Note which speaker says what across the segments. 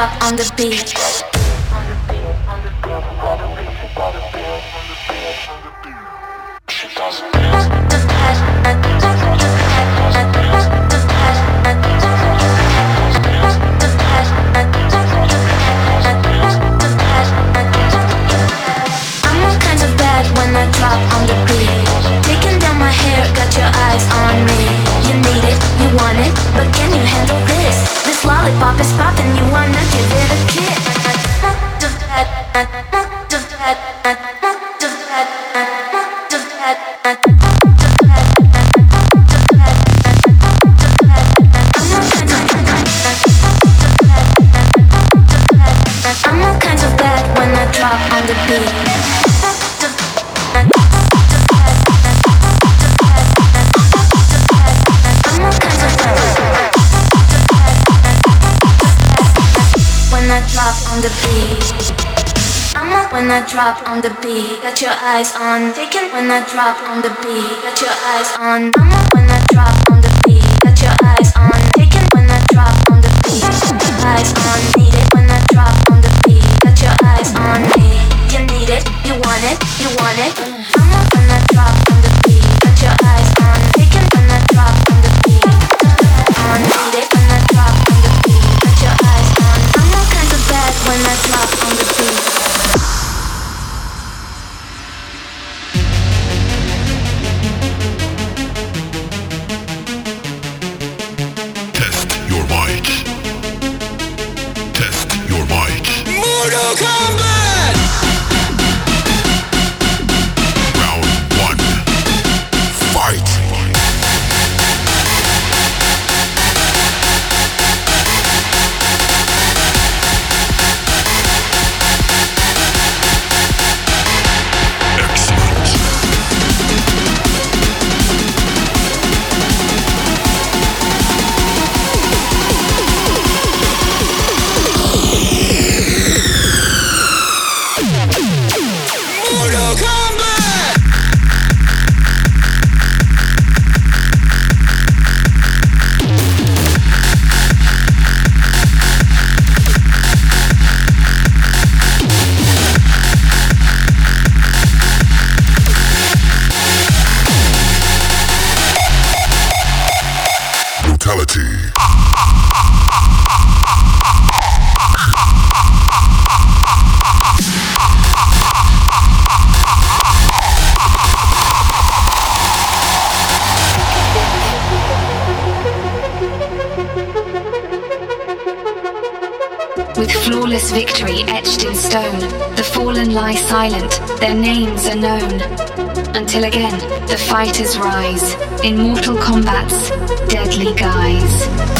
Speaker 1: Drop on the beat. Beat. I'm up when I drop on the beat. Got your eyes on taken when I drop on the beat. Got your eyes on. I'm up when I drop on the beat. Got your eyes on taken when I drop on the beat. Eyes on
Speaker 2: With flawless victory etched in stone, the fallen lie silent, their names are known. Until again, the fighters rise, in mortal combat's deadly guise.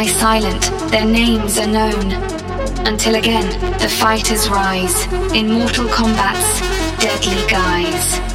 Speaker 2: Lie silent, their names are known. Until again, the fighters rise, in mortal combat's deadly guise.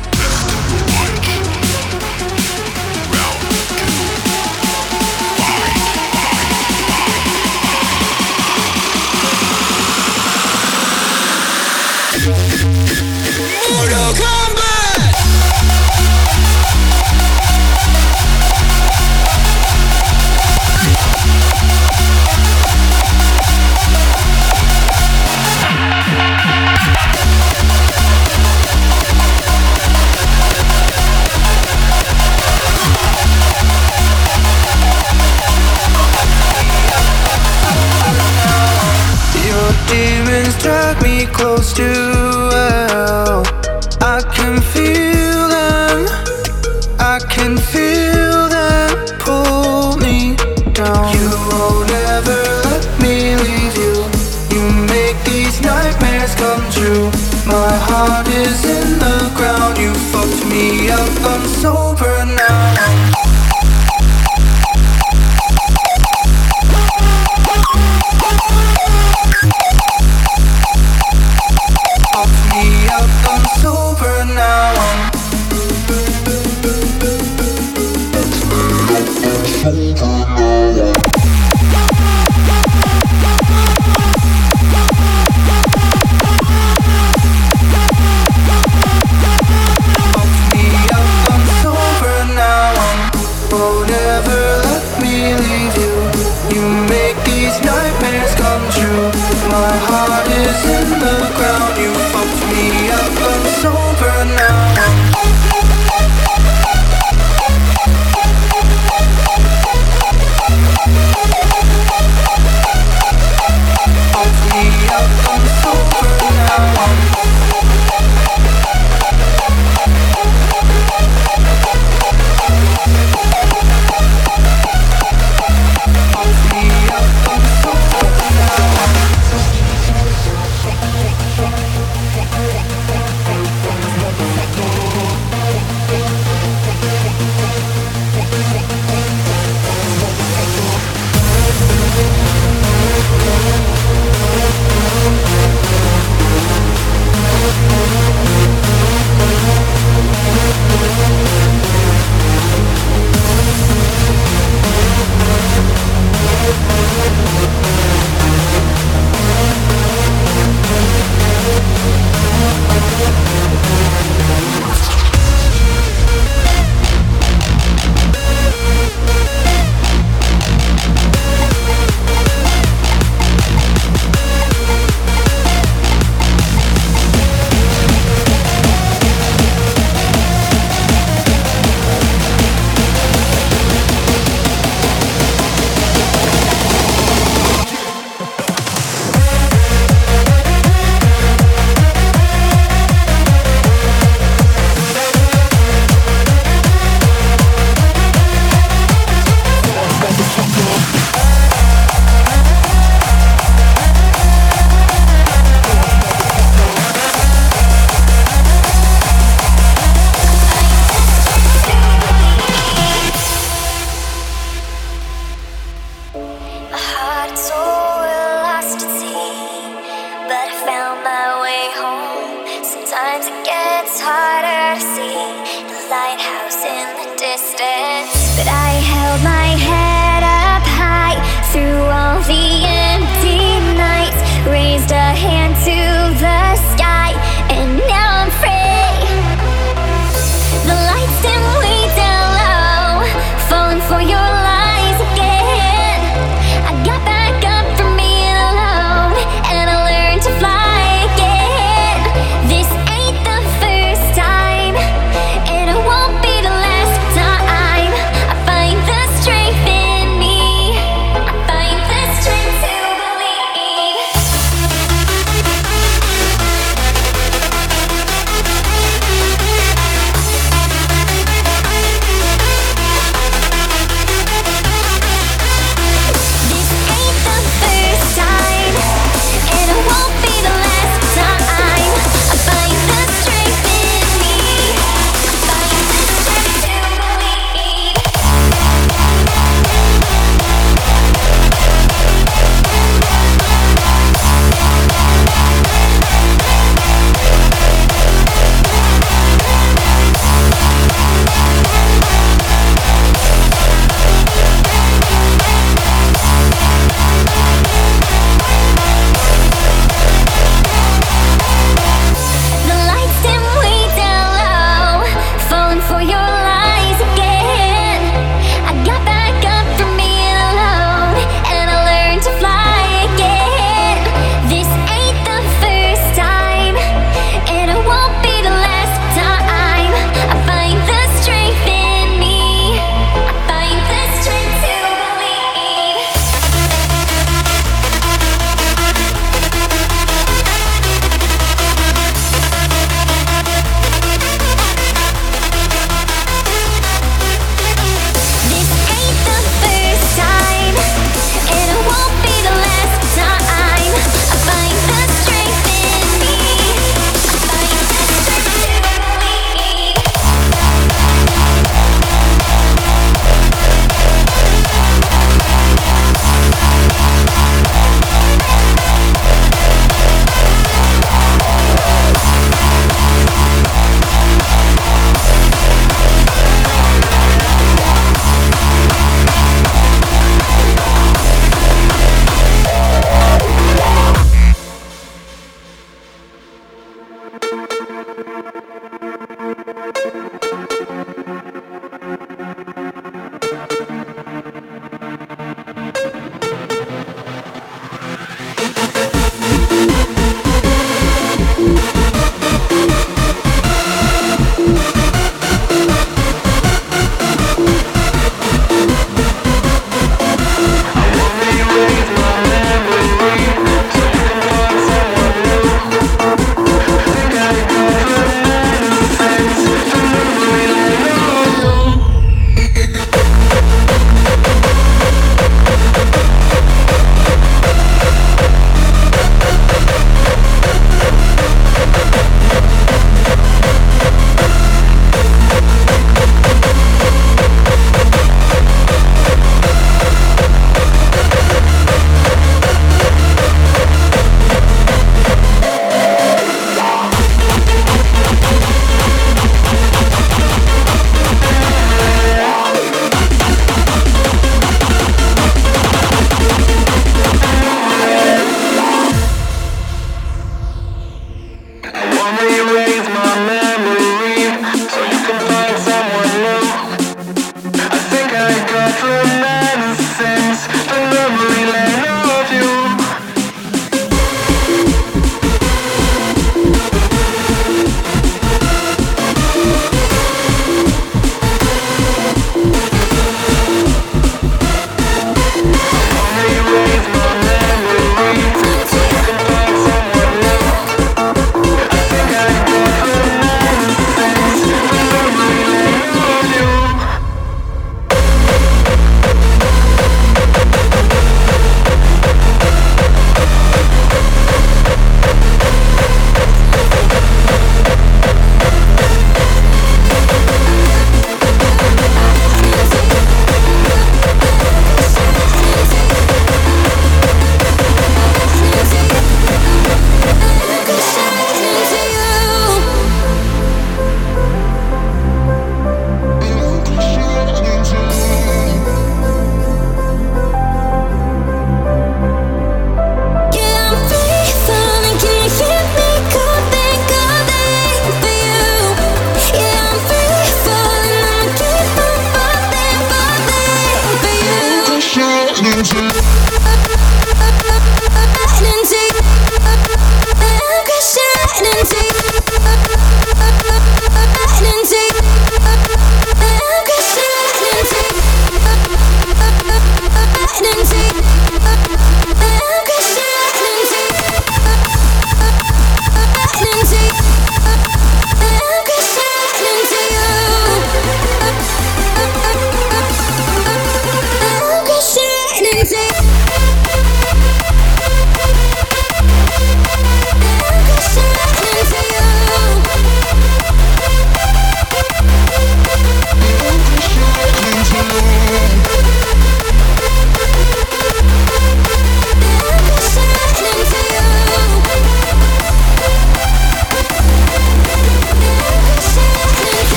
Speaker 3: close to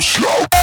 Speaker 3: for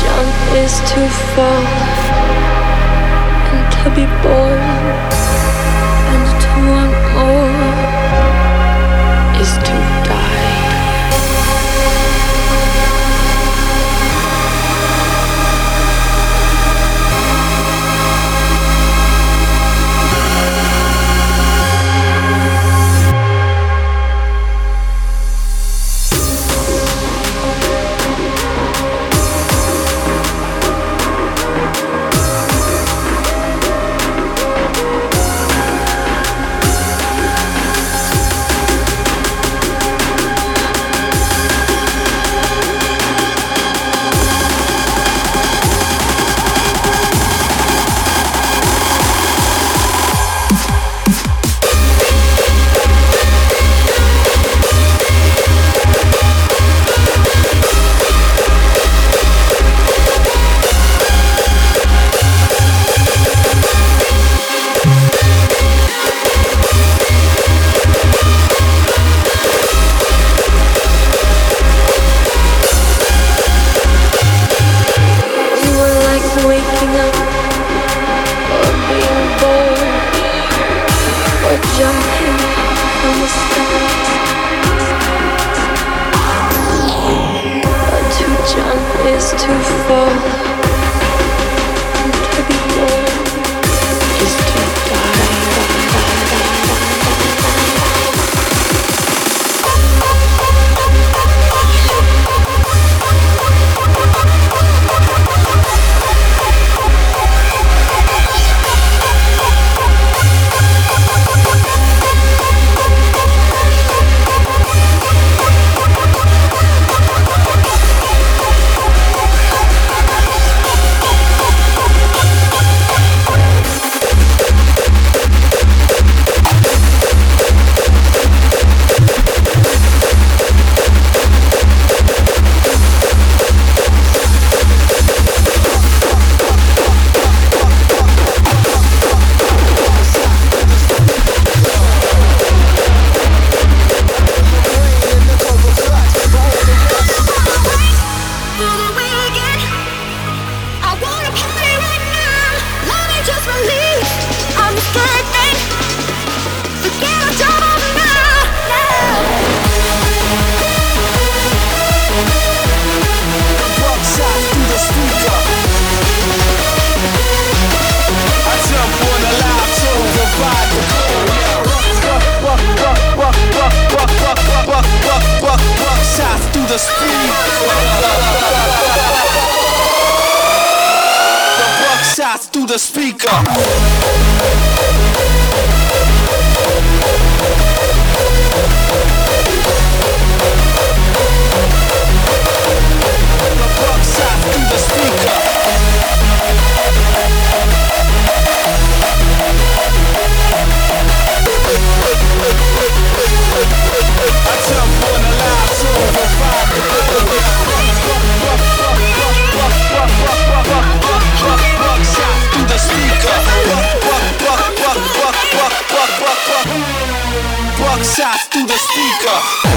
Speaker 3: Jump is
Speaker 4: to fall
Speaker 5: and to
Speaker 6: be born.
Speaker 7: to é estica. speaker.